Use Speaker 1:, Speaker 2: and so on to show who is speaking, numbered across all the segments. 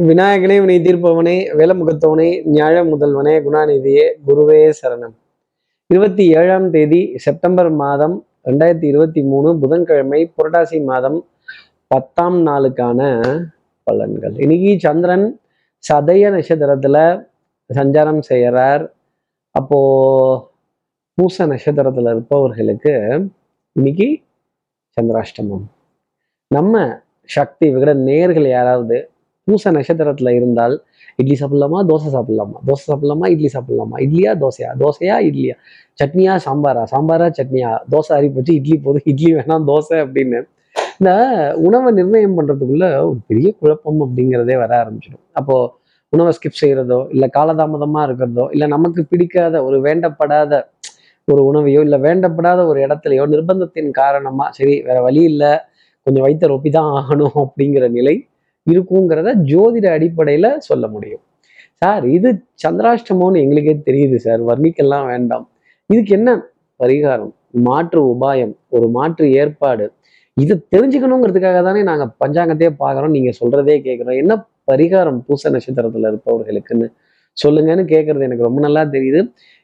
Speaker 1: விநாயகனே வினை தீர்ப்பவனே வேலமுகத்தவனே ஞாழ முதல்வனே குணாநிதியே குருவே சரணம். இருபத்தி ஏழாம் தேதி செப்டம்பர் மாதம் ரெண்டாயிரத்தி இருபத்தி மூணு புதன்கிழமை புரட்டாசி மாதம் பத்தாம் நாளுக்கான பலன்கள். இன்னைக்கு சந்திரன் சதய நட்சத்திரத்துல சஞ்சாரம் செய்யறார். அப்போ பூச நட்சத்திரத்துல இருப்பவர்களுக்கு இன்னைக்கு சந்திராஷ்டமம். நம்ம சக்தி விகட நேர்கள் யாராவது பூச நட்சத்திரத்துல இருந்தால் இட்லி சாப்பிடலாமா தோசை சாப்பிடலாமா? தோசை சாப்பிடலாமா இட்லி சாப்பிடலாமா? இட்லியா தோசையா? தோசையா இட்லியா? சட்னியா சாம்பாரா? சாம்பாரா சட்னியா? தோசை அரி போச்சு இட்லி போதும் இட்லி வேணாம் தோசை அப்படின்னு. இந்த உணவை நிர்ணயம் பண்றதுக்குள்ள ஒரு பெரிய குழப்பம் அப்படிங்கிறதே வர ஆரம்பிச்சிடும். அப்போ உணவை ஸ்கிப் செய்யறதோ இல்லை காலதாமதமா இருக்கிறதோ இல்லை நமக்கு பிடிக்காத ஒரு வேண்டப்படாத ஒரு உணவையோ இல்லை வேண்டப்படாத ஒரு இடத்துலையோ நிர்பந்தத்தின் காரணமா சரி வேற வழி இல்லை கொஞ்சம் வயிற்ற ரொப்பி தான் ஆகணும் அப்படிங்கிற நிலை இருக்குங்கிறத ஜோதிட அடிப்படையில் சொல்ல முடியும். சார் இது சந்திராஷ்டமோன்னு எங்களுக்கே தெரியுது சார். வர்ணிக்கெல்லாம் வேண்டாம். இதுக்கு என்ன பரிகாரம்? மாற்று உபாயம் ஒரு மாற்று ஏற்பாடு. இதை தெரிஞ்சுக்கணுங்கிறதுக்காக தானே நாங்கள் பஞ்சாங்கத்தையே பார்க்குறோம். நீங்கள் சொல்கிறதே கேட்குறோம். என்ன பரிகாரம் பூச நட்சத்திரத்தில் இருப்பவர்களுக்குன்னு சொல்லுங்கன்னு கேட்கறது எனக்கு ரொம்ப நல்லா தெரியுது.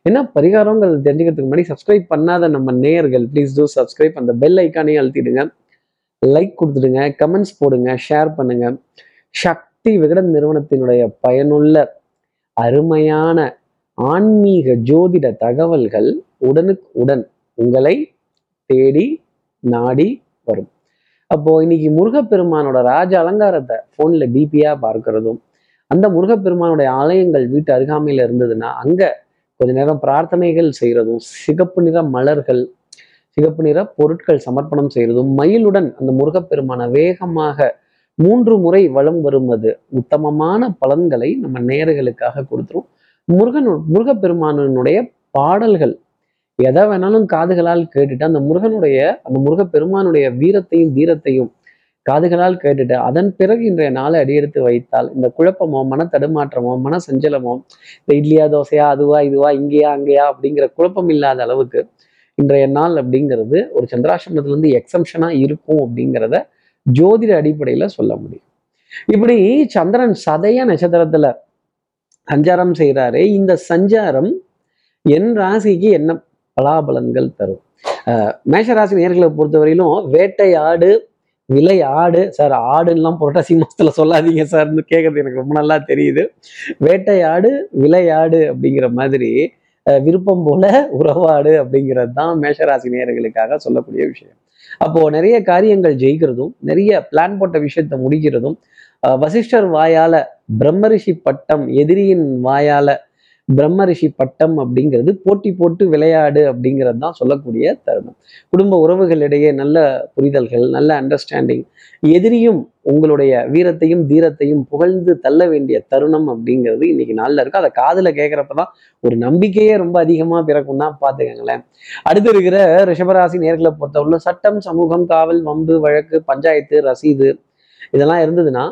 Speaker 1: என்ன பரிகாரங்கிறது தெரிஞ்சுக்கிறதுக்கு முன்னாடி சப்ஸ்கிரைப் பண்ணாத நம்ம நேயர்கள் ப்ளீஸ் டூ சப்ஸ்கிரைப் அந்த பெல் ஐக்கானே அழுத்திடுங்க. லைக் கொடுத்துடுங்க கமெண்ட்ஸ் போடுங்க ஷேர் பண்ணுங்க. சக்தி விகடன் நிறுவனத்தினுடைய பயனுள்ள அருமையான ஆன்மீக ஜோதிட தகவல்கள் உடனுக்கு உடன் உங்களை தேடி நாடி வரும். அப்போ இன்னைக்கு முருகப்பெருமானோட ராஜ அலங்காரத்தை ஃபோனில் டிபியா பார்க்கிறதும் அந்த முருகப்பெருமானுடைய ஆலயங்கள் வீட்டு அருகாமையில இருந்ததுன்னா அங்க கொஞ்ச நேரம் பிரார்த்தனைகள் செய்யறதும் சிகப்பு நிற மலர்கள் சிகப்பு நிற பொருட்கள் சமர்ப்பணம் செய்யறதும் மயிலுடன் அந்த முருகப்பெருமான வேகமாக மூன்று முறை வலம் வருவது உத்தமமான பலன்களை நம்ம நேர்களுக்காக கொடுத்துரும். முருகன் முருகப்பெருமானனுடைய பாடல்கள் எதை வேணாலும் காதுகளால் கேட்டுட்டு அந்த முருகனுடைய அந்த முருகப்பெருமானுடைய வீரத்தையும் தீரத்தையும் காதுகளால் கேட்டுட்டு அதன் பிறகு இன்றைய நாளை அடியெடுத்து வைத்தால் இந்த குழப்பமோ மன தடுமாற்றமோ மன சஞ்சலமோ இந்த இட்லியா தோசையா அதுவா இதுவா இங்கேயா அங்கேயா அப்படிங்கிற குழப்பம் இல்லாத அளவுக்கு இன்றைய நாள் அப்படிங்கிறது ஒரு சந்திராசிரமத்திலேருந்து இருந்து இருக்கும் அப்படிங்கிறத ஜோதிட அடிப்படையில சொல்ல முடியும். இப்படி சந்திரன் சதய நட்சத்திரத்துல சஞ்சாரம் செய்கிறாரு இந்த சஞ்சாரம் என் ராசிக்கு என்ன பலாபலன்கள் தரும்? மேஷராசி நேர்களை பொறுத்தவரையிலும் வேட்டை ஆடு விலை ஆடு சார் ஆடுலாம் புரட்டாசி மாசத்துல சொல்லாதீங்க சார்னு கேட்கறது எனக்கு ரொம்ப நல்லா தெரியுது. வேட்டையாடு விளையாடு அப்படிங்கிற மாதிரி விருப்பம் போல உறவாடு அப்படிங்கிறது தான் மேஷராசி நேயர்களுக்காக சொல்லக்கூடிய விஷயம். அப்போ நிறைய காரியங்கள் ஜெயிக்கிறதும் நிறைய பிளான் போட்ட விஷயத்த முடிக்கிறதும் வசிஷ்டர் வாயால பிரம்மரிஷி பட்டம் எதிரியின் வாயால பிரம்மரிஷி பட்டம் அப்படிங்கிறது போட்டி போட்டு விளையாடு அப்படிங்கிறது தான் சொல்லக்கூடிய தருணம். குடும்ப உறவுகளிடையே நல்ல புரிதல்கள் நல்ல அண்டர்ஸ்டாண்டிங் எதிரியும் உங்களுடைய வீரத்தையும் தீரத்தையும் புகழ்ந்து தள்ள வேண்டிய தருணம் அப்படிங்கிறது இன்னைக்கு நாள்ல இருக்கும் அதை காதுல கேட்கறப்பதான் ஒரு நம்பிக்கையே ரொம்ப அதிகமா பிறக்கும்னா பார்த்துக்கங்களேன். அடுத்து இருக்கிற ரிஷபராசி நேர்களை பொறுத்தவரை சட்டம் சமூகம் காவல் வம்பு வழக்கு பஞ்சாயத்து ரசீது இதெல்லாம் இருந்ததுன்னா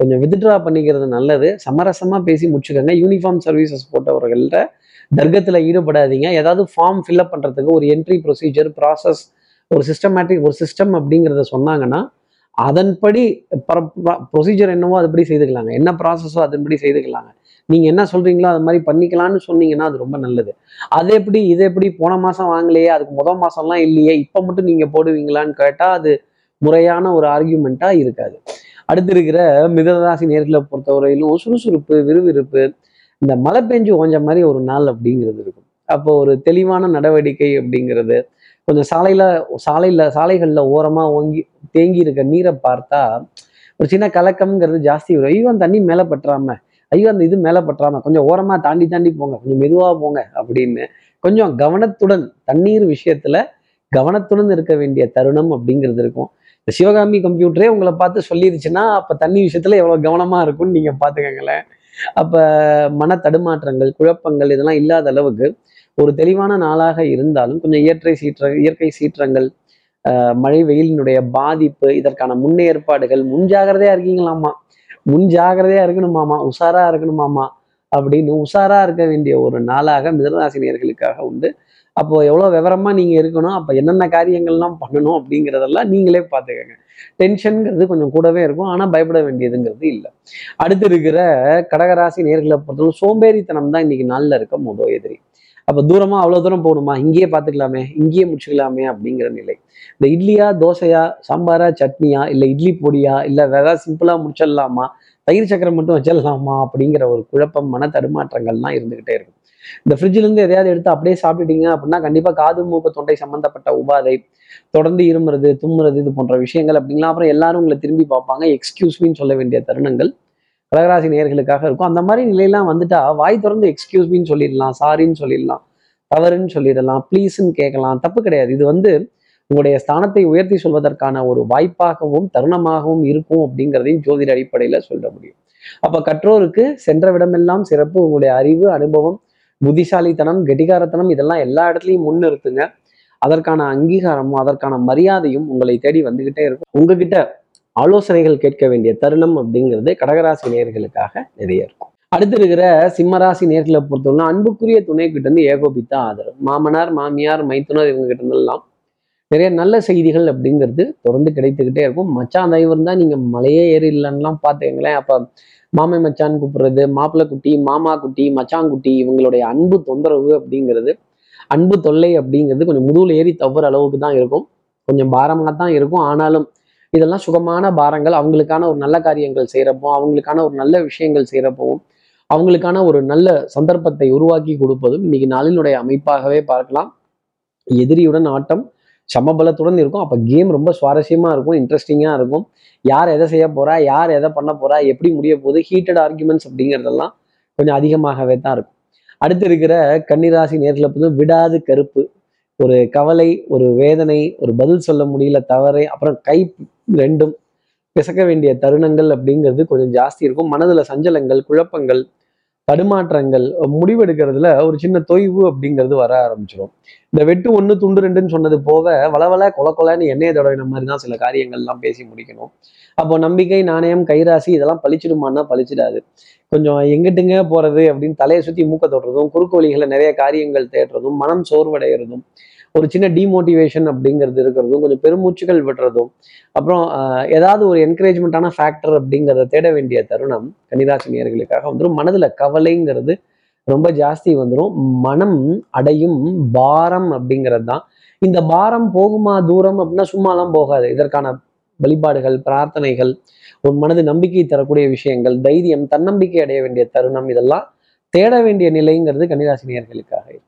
Speaker 1: கொஞ்சம் வித்ட்ரா பண்ணிக்கிறது நல்லது. சமரசமா பேசி முடிச்சுக்கோங்க. Uniform services போட்டவர்கள்ட்ட தர்க்கத்தில் ஈடுபடாதீங்க. ஏதாவது ஃபார்ம் ஃபில்அப் பண்ணுறதுக்கு ஒரு என்ட்ரி ப்ரொசீஜர் ப்ராசஸ் ஒரு சிஸ்டமேட்டிக் ஒரு சிஸ்டம் அப்படிங்கிறத சொன்னாங்கன்னா அதன்படி ப்ரொசீஜர் என்னவோ அதுபடி செய்துக்கலாங்க. என்ன ப்ராசஸோ அதன்படி செய்துக்கலாங்க. நீங்க என்ன சொல்றீங்களோ அது மாதிரி பண்ணிக்கலாம்னு சொன்னீங்கன்னா அது ரொம்ப நல்லது. அது எப்படி இது எப்படி போன மாசம் வாங்கலையே அதுக்கு முதல் மாசம்லாம் இல்லையே இப்போ மட்டும் நீங்க போடுவீங்களான்னு கேட்டால் அது முறையான ஒரு ஆர்கியூமெண்ட்டாக இருக்காது. அடுத்து இருக்கிற மிதராசி நேர்களை பொறுத்தவரையிலும் சுறுசுறுப்பு விறுவிறுப்பு இந்த மழை பெஞ்சு ஓஞ்ச மாதிரி ஒரு நாள் அப்படிங்கிறது இருக்கும். அப்போ ஒரு தெளிவான நடவடிக்கை அப்படிங்கிறது கொஞ்சம் சாலையில சாலையில சாலைகளில் ஓரமா ஓங்கி தேங்கி இருக்க நீரை பார்த்தா ஒரு சின்ன கலக்கம்ங்கிறது ஜாஸ்தி வரும். ஐயோ அந்த தண்ணி மேலே பற்றாம ஐயோ அந்த இது மேலே பற்றாம கொஞ்சம் ஓரமா தாண்டி தாண்டி போங்க கொஞ்சம் மெதுவாக போங்க அப்படின்னு கொஞ்சம் கவனத்துடன் தண்ணீர் விஷயத்துல கவனத்துடன் இருக்க வேண்டிய தருணம் அப்படிங்கிறது இருக்கும். இந்த சிவகாமி கம்ப்யூட்டரே உங்களை பார்த்து சொல்லிருச்சுன்னா அப்போ தண்ணி விஷயத்தில் எவ்வளோ கவனமாக இருக்கும்னு நீங்கள் பார்த்துக்கங்களேன். அப்போ மன தடுமாற்றங்கள் குழப்பங்கள் இதெல்லாம் இல்லாத அளவுக்கு ஒரு தெளிவான நாளாக இருந்தாலும் கொஞ்சம் இயற்கை சீற்ற இயற்கை சீற்றங்கள் மழை வெயிலினுடைய பாதிப்பு இதற்கான முன்னேற்பாடுகள் முன்ஜாகிரதையா இருக்கீங்களாமா முன்ஜாகிரதையா இருக்கணுமாமா உஷாரா இருக்கணுமாமா அப்படின்னு உஷாரா இருக்க வேண்டிய ஒரு நாளாக மிதனராசினியர்களுக்காக உண்டு. அப்போ எவ்வளோ விவரமா நீங்க இருக்கணும் அப்போ என்னென்ன காரியங்கள்லாம் பண்ணணும் அப்படிங்கிறதெல்லாம் நீங்களே பார்த்துக்கோங்க. டென்ஷனுங்கிறது கொஞ்சம் கூடவே இருக்கும். ஆனால் பயப்பட வேண்டியதுங்கிறது இல்லை. அடுத்து இருக்கிற கடகராசி நேர்களை பொறுத்தவரை சோம்பேறித்தனம் தான் இன்னைக்கு நாளில் இருக்க முதல் எதிரி. அப்போ தூரமாக அவ்வளோ தூரம் போகணுமா? இங்கேயே பார்த்துக்கலாமே இங்கேயே முடிச்சுக்கலாமே அப்படிங்கிற நிலை. இந்த இட்லியா தோசையா சாம்பாரா சட்னியா இல்லை இட்லி பொடியா இல்லை வேற சிம்பிளாக முடிச்சிடலாமா? தயிர் சக்கரம் மட்டும் வச்சிடலாமா? அப்படிங்கிற ஒரு குழப்பம் மன தடுமாற்றங்கள்லாம் இருந்துகிட்டே இருக்கும். இந்த ஃப்ரிட்ஜ்லேருந்து எதையாவது எடுத்து அப்படியே சாப்பிட்டுட்டீங்க அப்படின்னா கண்டிப்பா காது மூக்கு தொண்டை சம்மந்தப்பட்ட உபாதை தொடர்ந்து இருமுறது தும்முறது இது போன்ற விஷயங்கள் அப்படிங்களா அப்புறம் எல்லாரும் உங்களை திரும்பி பார்ப்பாங்க. எக்ஸ்கியூஸ்மின்னு சொல்ல வேண்டிய தருணங்கள் கடகராசி நேயர்களுக்காக இருக்கும். அந்த மாதிரி நிலையெல்லாம் வந்துட்டா வாய் திறந்து எக்ஸ்கியூஸ்மின்னு சொல்லிடலாம். சாரின்னு சொல்லிடலாம். தவறுன்னு சொல்லிடலாம். ப்ளீஸ்ன்னு கேட்கலாம். தப்பு கிடையாது. இது வந்து உங்களுடைய ஸ்தானத்தை உயர்த்தி சொல்வதற்கான ஒரு வாய்ப்பாகவும் தருணமாகவும் இருக்கும் அப்படிங்கிறதையும் ஜோதிட அடிப்படையில சொல்ல முடியும். அப்ப கற்றோருக்கு சென்ற விடமெல்லாம் சிறப்பு. உங்களுடைய அறிவு அனுபவம் புத்திசாலித்தனம் கெட்டிகாரத்தனம் இதெல்லாம் எல்லா இடத்துலையும் முன்னிறுத்துங்க. அதற்கான அங்கீகாரமும் அதற்கான மரியாதையும் உங்களை தேடி வந்துகிட்டே இருக்கும். உங்ககிட்ட ஆலோசனைகள் கேட்க வேண்டிய தருணம் அப்படிங்கிறது கடகராசி நேர்களுக்காக நிறைய இருக்கும். அடுத்து இருக்கிற சிம்மராசி நேர்களை பொறுத்தவரை அன்புக்குரிய துணை கிட்ட இருந்து ஏகோபித்த ஆதரவு. மாமனார் மாமியார் மைத்துனர் இவங்க கிட்ட இருந்தெல்லாம் நிறைய நல்ல செய்திகள் அப்படிங்கிறது தொடர்ந்து கிடைத்துக்கிட்டே இருக்கும். மச்சான் தயவு இருந்தால் நீங்க மலையே ஏறிடலான்லாம் பார்த்துங்களேன் அப்ப மாமை மச்சான் கூப்பிடுறது மாப்பிள்ளை குட்டி மாமா குட்டி மச்சாங்குட்டி இவங்களுடைய அன்பு தொந்தரவு அப்படிங்கிறது அன்பு தொல்லை அப்படிங்கிறது கொஞ்சம் முதுகுல ஏறி தவறு அளவுக்கு தான் இருக்கும். கொஞ்சம் பாரமாக தான் இருக்கும். ஆனாலும் இதெல்லாம் சுகமான பாரங்கள். அவங்களுக்கான ஒரு நல்ல காரியங்கள் செய்கிறப்போ அவங்களுக்கான ஒரு நல்ல விஷயங்கள் செய்கிறப்பவும் அவங்களுக்கான ஒரு நல்ல சந்தர்ப்பத்தை உருவாக்கி கொடுப்பதும் இன்னைக்கு நாளினுடைய அமைப்பாகவே பார்க்கலாம். எதிரியுடன் ஆட்டம் சமபலத்துடன் இருக்கும். அப்போ கேம் ரொம்ப சுவாரஸ்யமாக இருக்கும் இன்ட்ரெஸ்டிங்காக இருக்கும். யார் எதை செய்ய போகிறா யார் எதை பண்ண போகிறா எப்படி முடிய போகுது ஹீட்டட் ஆர்குமெண்ட்ஸ் அப்படிங்கிறதெல்லாம் கொஞ்சம் அதிகமாகவே தான் இருக்கும். அடுத்து இருக்கிற கன்னிராசி நேரில் வந்து விடாது கருப்பு. ஒரு கவலை ஒரு வேதனை ஒரு பதில் சொல்ல முடியல தவறை அப்புறம் கை ரெண்டும் பிசக்க வேண்டிய தருணங்கள் அப்படிங்கிறது கொஞ்சம் ஜாஸ்தி இருக்கும். மனதில் சஞ்சலங்கள் குழப்பங்கள் தடுமாற்றங்கள் முடிவெடுக்கிறதுல ஒரு சின்ன தொய்வு அப்படிங்கிறது வர ஆரம்பிச்சிடும் இந்த வெட்டு ஒன்று துண்டு ரெண்டுன்னு சொன்னது போக வளவல கொல கொலன்னு எண்ணெயை தடவின மாதிரி தான் சில காரியங்கள்லாம் பேசி முடிக்கணும். அப்போ நம்பிக்கை நாணயம் கைராசி இதெல்லாம் பழிச்சிடுமான்னா பழிச்சிடாது கொஞ்சம் எங்கிட்டுங்க போறது அப்படின்னு தலையை சுற்றி மூக்க தொடுறதும் குறுக்கு வழிகளை நிறைய காரியங்கள் தேடுறதும் மனம் சோர்வடைகிறதும் ஒரு சின்ன டிமோட்டிவேஷன் அப்படிங்கிறது இருக்கிறதும் கொஞ்சம் பெருமூச்சுகள் விடுறதும் அப்புறம் ஏதாவது ஒரு என்கரேஜ்மெண்ட்டான ஃபேக்டர் அப்படிங்கிறத தேட வேண்டிய தருணம் கன்னிராசி நேர்களுக்காக வந்துடும் மனதுல கவலைங்கிறது ரொம்ப ஜாஸ்தி வந்துடும் மனம் அடையும் பாரம் அப்படிங்கிறது தான். இந்த பாரம் போகுமா தூரம் அப்படின்னா சும்மாலாம் போகாது. இதற்கான வழிபாடுகள் பிரார்த்தனைகள் உன் மனது நம்பிக்கை தரக்கூடிய விஷயங்கள் தைரியம் தன்னம்பிக்கை அடைய வேண்டிய தருணம் இதெல்லாம் தேட வேண்டிய நிலைங்கிறது கன்னிராசி இருக்கும்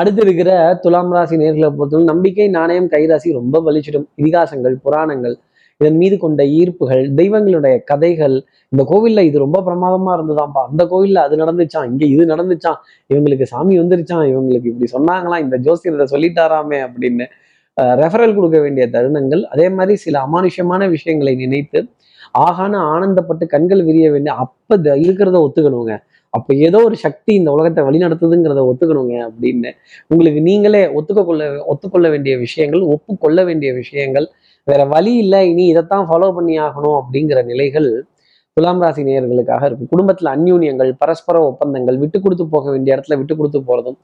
Speaker 1: அடுத்து இருக்கிற துலாம் ராசி நேர்களை பொறுத்தவரை நம்பிக்கை நாணயம் கைராசி ரொம்ப வலிச்சிடும். இதிகாசங்கள் புராணங்கள் இதன் மீது கொண்ட ஈர்ப்புகள் தெய்வங்களுடைய கதைகள் இந்த கோவில்ல இது ரொம்ப பிரமாதமா இருந்ததாம்ப்பா. அந்த கோவில்ல அது நடந்துச்சான் இங்க இது நடந்துச்சான் இவங்களுக்கு சாமி வந்துருச்சான் இவங்களுக்கு இப்படி சொன்னாங்களாம் இந்த ஜோசியத்தை சொல்லிட்டாராமே அப்படின்னு ரெஃபரல் கொடுக்க வேண்டிய தருணங்கள். அதே மாதிரி சில அமானுஷ்யமான விஷயங்களை நினைத்து ஆகான ஆனந்தப்பட்டு கண்கள் விரிய வேண்டிய அப்ப இருக்கிறத ஒத்துக்கணுங்க. அப்ப ஏதோ ஒரு சக்தி இந்த உலகத்தை வழிநடத்துதுங்கிறத ஒத்துக்கணுங்க அப்படின்னு உங்களுக்கு நீங்களே ஒத்துக்க கொள்ள ஒத்துக்கொள்ள வேண்டிய விஷயங்கள் ஒப்புக்கொள்ள வேண்டிய விஷயங்கள் வேற வழி இல்லை இனி இதைத்தான் ஃபாலோ பண்ணி ஆகணும் அப்படிங்கிற நிலைகள் துலாம் ராசி நேயர்களுக்காக இருக்கும். குடும்பத்துல அந்யூன்யங்கள் பரஸ்பர ஒப்பந்தங்கள் விட்டு கொடுத்து போக வேண்டிய இடத்துல விட்டு கொடுத்து போறதும்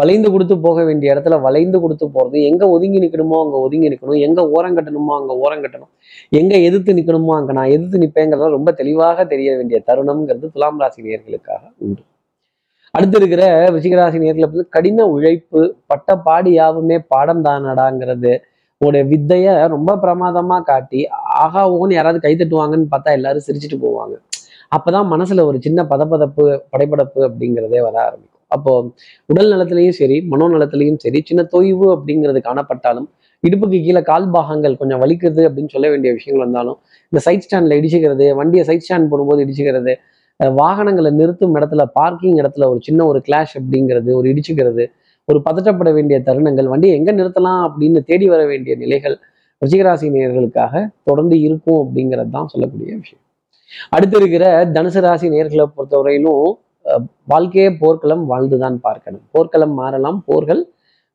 Speaker 1: வளைந்து கொடுத்து போக வேண்டிய இடத்துல வளைந்து கொடுத்து போறதும் எங்க ஒதுங்கி நிக்கணுமோ அங்க ஒதுங்கி நிக்கணும் எங்க ஓரம் கட்டணுமோ அங்க ஓரம் கட்டணும் எங்க எதிர்த்து நிக்கணுமோ அங்க நான் எதிர்த்து நிற்பேங்கிறத ரொம்ப தெளிவாக தெரிய வேண்டிய தருணம்ங்கிறது துலாம் ராசி நேயர்களுக்காக உண்டு. அடுத்து இருக்கிற ரிஷிகராசி நேர்களை வந்து கடின உழைப்பு பட்ட பாடி யாவுமே பாடம் தானடாங்கிறது. உங்களுடைய வித்தையை ரொம்ப பிரமாதமா காட்டி ஆகா ஓன்னு யாராவது கை தட்டுவாங்கன்னு பார்த்தா எல்லாரும் சிரிச்சுட்டு போவாங்க. அப்போதான் மனசுல ஒரு சின்ன பதப்பதப்பு படைப்படப்பு அப்படிங்கிறதே வர ஆரம்பிக்கும். அப்போ உடல் நலத்திலையும் சரி மனோநலத்திலையும் சரி சின்ன தொய்வு அப்படிங்கிறது காணப்பட்டாலும் இடுப்புக்கு கீழே கால் பாகங்கள் கொஞ்சம் வலிக்குது அப்படின்னு சொல்ல வேண்டிய விஷயங்கள் வந்தாலும் இந்த சைட் ஸ்டாண்ட்ல இடிச்சுக்கிறது வண்டியை சைட் ஸ்டாண்ட் போடும்போது இடிச்சுக்கிறது வாகனங்களை நிறுத்தும் இடத்துல பார்க்கிங் இடத்துல ஒரு சின்ன ஒரு கிளாஷ் அப்படிங்கிறது ஒரு இடிச்சுக்கிறது ஒரு பதற்றப்பட வேண்டிய தருணங்கள் வண்டியை எங்க நிறுத்தலாம் அப்படின்னு தேடி வர வேண்டிய நிலைகள் ரிஷிகராசி நேயர்களுக்காக தொடர்ந்து இருக்கும் அப்படிங்கிறது தான் சொல்லக்கூடிய விஷயம். அடுத்து இருக்கிற தனுசு ராசி நேர்களை பொறுத்தவரையிலும் அஹ், வாழ்க்கையே போர்க்களம் வாழ்ந்துதான் பார்க்கணும். போர்க்களம் மாறலாம் போர்கள்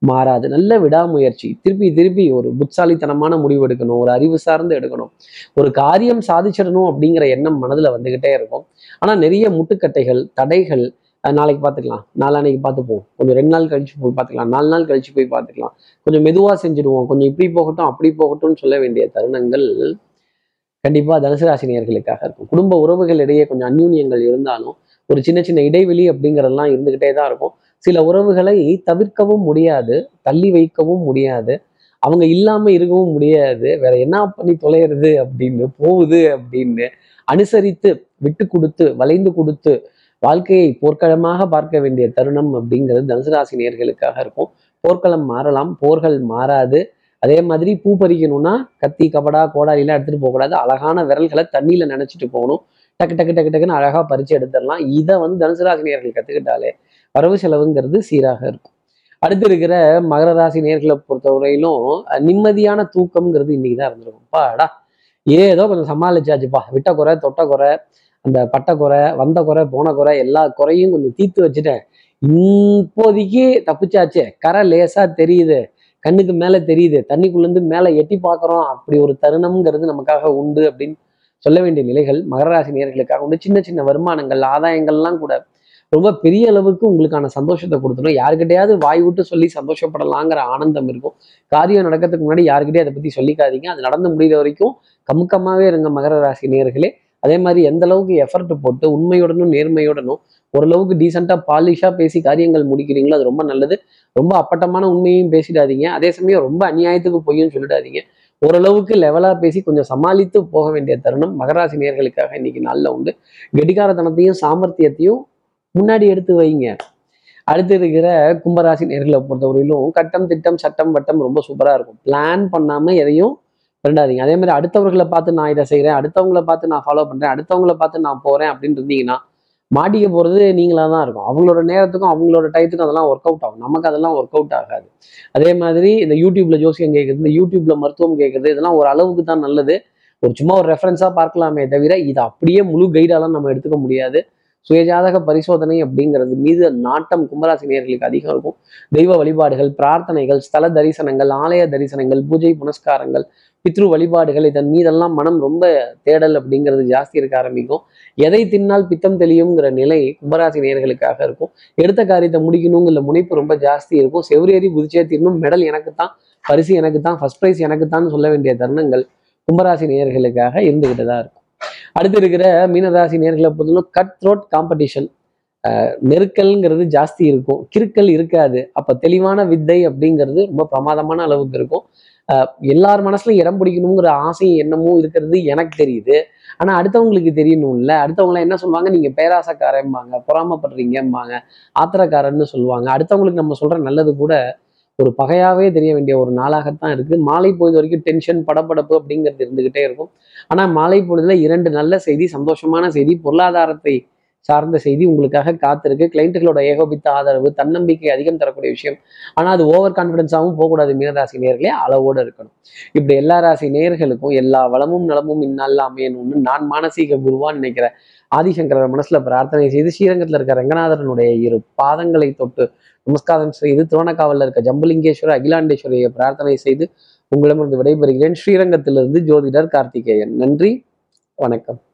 Speaker 1: மாறாது. நல்ல விடாமுயற்சி. திருப்பி திருப்பி ஒரு புட்சாலித்தனமான முடிவு எடுக்கணும் ஒரு அறிவு சார்ந்து எடுக்கணும். ஒரு காரியம் சாதிச்சிடணும் அப்படிங்கிற எண்ணம் மனதுல வந்துகிட்டே இருக்கும். ஆனா நிறைய முட்டுக்கட்டைகள் தடைகள் நாளைக்கு பார்த்துக்கலாம் நாளான்னைக்கு பார்த்துப்போம் கொஞ்சம் ரெண்டு நாள் கழிச்சு போய் பார்த்துக்கலாம் நாலு நாள் கழிச்சு போய் பார்த்துக்கலாம் கொஞ்சம் மெதுவாக செஞ்சுடுவோம். கொஞ்சம் இப்படி போகட்டும் அப்படி போகட்டும்னு சொல்ல வேண்டிய தருணங்கள் கண்டிப்பாக தனுசு ராசினியர்களுக்காக இருக்கும். குடும்ப உறவுகளிடையே கொஞ்சம் அந்யூன்யங்கள் இருந்தாலும் ஒரு சின்ன சின்ன இடைவெளி அப்படிங்கிறதெல்லாம் இருந்துகிட்டே தான் இருக்கும். சில உறவுகளை தவிர்க்கவும் முடியாது தள்ளி வைக்கவும் முடியாது. அவங்க இல்லாம இருக்கவும் முடியாது. வேற என்ன பண்ணி தொலைகிறது அப்படின்னு போகுது அப்படின்னு அனுசரித்து விட்டு கொடுத்து வளைந்து கொடுத்து வாழ்க்கையை போர்க்களமாக பார்க்க வேண்டிய தருணம் அப்படிங்கிறது தனுசு ராசி நேர்களுக்காக இருக்கும். போர்க்களம் மாறலாம் போர்கள் மாறாது. அதே மாதிரி பூ பறிக்கணும்னா கத்தி கபடா கோடாலிலாம் எடுத்துட்டு போகக்கூடாது. அழகான விரல்களை தண்ணியில நினைச்சிட்டு போகணும். டக்கு டக்கு டக்கு டக்குன்னு அழகா பறிச்சு எடுத்துடலாம். இதை வந்து தனுசு ராசி நேர்கள் கத்துக்கிட்டாலே வரவு செலவுங்கிறது சீராக இருக்கும். அடுத்து இருக்கிற மகர ராசி நேர்களை பொறுத்தவரையிலும் அஹ், நிம்மதியான தூக்கம்ங்கிறது இன்னைக்கு தான் இருந்திருக்கும். பாடா ஏதோ கொஞ்சம் சமாளிச்சாச்சுப்பா. விட்ட குறை தொட்ட குறை அந்த பட்ட குறை வந்த குறை போன குறை எல்லா குறையும் கொஞ்சம் தீர்த்து வச்சுட்டேன். இப்போதைக்கு தப்பிச்சாச்சே. கரை லேசா தெரியுது. கண்ணுக்கு மேல தெரியுது. தண்ணிக்குள்ளேருந்து மேல எட்டி பார்க்குறோம். அப்படி ஒரு தருணம்ங்கிறது நமக்காக உண்டு அப்படின்னு சொல்ல வேண்டிய நிலைகள் மகர ராசி நேர்களுக்காக உண்டு. சின்ன சின்ன வருமானங்கள் ஆதாயங்கள்லாம் கூட ரொம்ப பெரிய அளவுக்கு உங்களுக்கான சந்தோஷத்தை கொடுத்துரும். யாருக்கிட்டையாவது வாய் விட்டு சொல்லி சந்தோஷப்படலாங்கிற ஆனந்தம் இருக்கும். காரியம் நடக்கிறதுக்கு முன்னாடி யாருக்கிட்டே அதை பத்தி சொல்லிக்காதீங்க. அது நடந்து முடிகிற வரைக்கும் கமுக்கமாவே இருங்க மகர ராசி நேர்களே. அதே மாதிரி எந்த அளவுக்கு எஃபர்ட் போட்டு உண்மையுடனும் நேர்மையுடனும் ஓரளவுக்கு டீசெண்டாக பாலிஷாக பேசி காரியங்கள் முடிக்கிறீங்களோ அது ரொம்ப நல்லது. ரொம்ப அப்பட்டமான உண்மையும் பேசிடாதீங்க. அதே சமயம் ரொம்ப அநியாயத்துக்கு பொய்யும் சொல்லிடாதீங்க. ஓரளவுக்கு லெவலாக பேசி கொஞ்சம் சமாளித்து போக வேண்டிய தருணம் மகராசி நேர்களுக்காக இன்னைக்கு நாளில் உண்டு. கெடிகாரத்தனத்தையும் சாமர்த்தியத்தையும் முன்னாடி எடுத்து வைங்க. அடுத்து இருக்கிற கும்பராசி நேர்களை பொறுத்தவரையிலும் கட்டம் திட்டம் சட்டம் வட்டம் ரொம்ப சூப்பராக இருக்கும். பிளான் பண்ணாமல் எதையும் ரெண்டாதீங்க அதே மாதிரி அடுத்தவர்களை பார்த்து நான் இதை செய்கிறேன் அடுத்தவங்களை பார்த்து நான் ஃபாலோ பண்ணுறேன் அடுத்தவங்களை பார்த்து நான் போகிறேன் அப்படின்னு இருந்தீங்கன்னா மாட்டிக்க போகிறது நீங்களாக தான் இருக்கும். அவங்களோட நேரத்துக்கும் அவங்களோட டயத்துக்கும் அதெல்லாம் ஒர்க் அவுட் ஆகும். நமக்கு அதெல்லாம் ஒர்க் அவுட் ஆகாது. அதே மாதிரி இந்த யூடியூப்ல ஜோசியம் கேட்குறது இந்த யூடியூப்ல மருத்துவம் கேட்குறது இதெல்லாம் ஒரு அளவுக்கு தான் நல்லது. ஒரு சும்மா ஒரு ரெஃபரன்ஸாக பார்க்கலாமே தவிர இது அப்படியே முழு கைடாலாம் நம்ம எடுத்துக்க முடியாது. சுயஜாதக பரிசோதனை அப்படிங்கிறது மீது நாட்டம் கும்பராசி நேர்களுக்கு அதிகம் இருக்கும். தெய்வ வழிபாடுகள் பிரார்த்தனைகள் ஸ்தல தரிசனங்கள் ஆலய தரிசனங்கள் பூஜை புனஸ்காரங்கள் பித்ரு வழிபாடுகள் இதன் மீதெல்லாம் மனம் ரொம்ப தேடல் அப்படிங்கிறது ஜாஸ்தி இருக்க ஆரம்பிக்கும். எதை தின்னால் பித்தம் தெளியுங்கிற நிலை கும்பராசி நேயர்களுக்காக இருக்கும். எடுத்த காரியத்தை முடிக்கணுங்கிற முனைப்பு ரொம்ப ஜாஸ்தி இருக்கும். செவ்வரேறி குதிச்சே தீரணும். மெடல் எனக்கு தான் பரிசு எனக்கு தான் ஃபர்ஸ்ட் ப்ரைஸ் எனக்கு தான் சொல்ல வேண்டிய தருணங்கள் கும்பராசி நேர்களுக்காக இருந்துகிட்டு தான் இருக்கும். அடுத்து இருக்கிற மீனராசி நேர்களை பொறுத்தவரை கட் த்ரோட் காம்படிஷன் நெருக்கல்ங்கிறது ஜாஸ்தி இருக்கும். கிறுக்கல் இருக்காது. அப்ப தெளிவான வித்தை அப்படிங்கிறது ரொம்ப பிரமாதமான அளவுக்கு இருக்கும். எல்லார் மனசுலயும் இடம் பிடிக்கணுங்கிற ஆசையும் என்னமோ இருக்கிறது எனக்கு தெரியுது. ஆனா அடுத்தவங்களுக்கு தெரியணும்ல. அடுத்தவங்க என்ன சொல்லுவாங்க? நீங்க பேராசக்காரம்பாங்க பொறாமப்படுறீங்கம்பாங்க ஆத்திரக்காரன்னு சொல்லுவாங்க. அடுத்தவங்களுக்கு நம்ம சொல்ற நல்லது கூட ஒரு பகையாவே தெரிய வேண்டிய ஒரு நாளாகத்தான் இருக்கு. மாலை பொழுது வரைக்கும் டென்ஷன் படபடப்பு அப்படிங்கிறது இருந்துகிட்டே இருக்கும். ஆனா மாலை பொழுதுல இரண்டு நல்ல செய்தி சந்தோஷமான செய்தி பொருளாதாரத்தை சார்ந்த செய்தி உங்களுக்காக காத்திருக்கு. கிளைண்ட்டுகளோட ஏகோபித்த ஆதரவு தன்னம்பிக்கை அதிகம் தரக்கூடிய விஷயம். ஆனால் அது ஓவர் கான்ஃபிடென்ஸாகவும் போகக்கூடாது மீனராசி நேர்களே அளவோடு இருக்கணும். இப்படி எல்லா ராசி நேர்களுக்கும் எல்லா வளமும் நலமும் இந்நாளில் அமையணும்னு நான் மானசீக குருவான்னு நினைக்கிறேன். ஆதிசங்கரர் மனசுல பிரார்த்தனை செய்து ஸ்ரீரங்கத்தில் இருக்க ரங்கநாதரனுடைய இரு பாதங்களை தொட்டு நமஸ்காரம் செய்து திருவண்ணக்காவல்ல இருக்க ஜம்புலிங்கேஸ்வரர் அகிலாண்டேஸ்வரியை பிரார்த்தனை செய்து உங்களிடமிருந்து விடைபெறுகிறேன். ஸ்ரீரங்கத்திலிருந்து ஜோதிடர் கார்த்திகேயன். நன்றி வணக்கம்.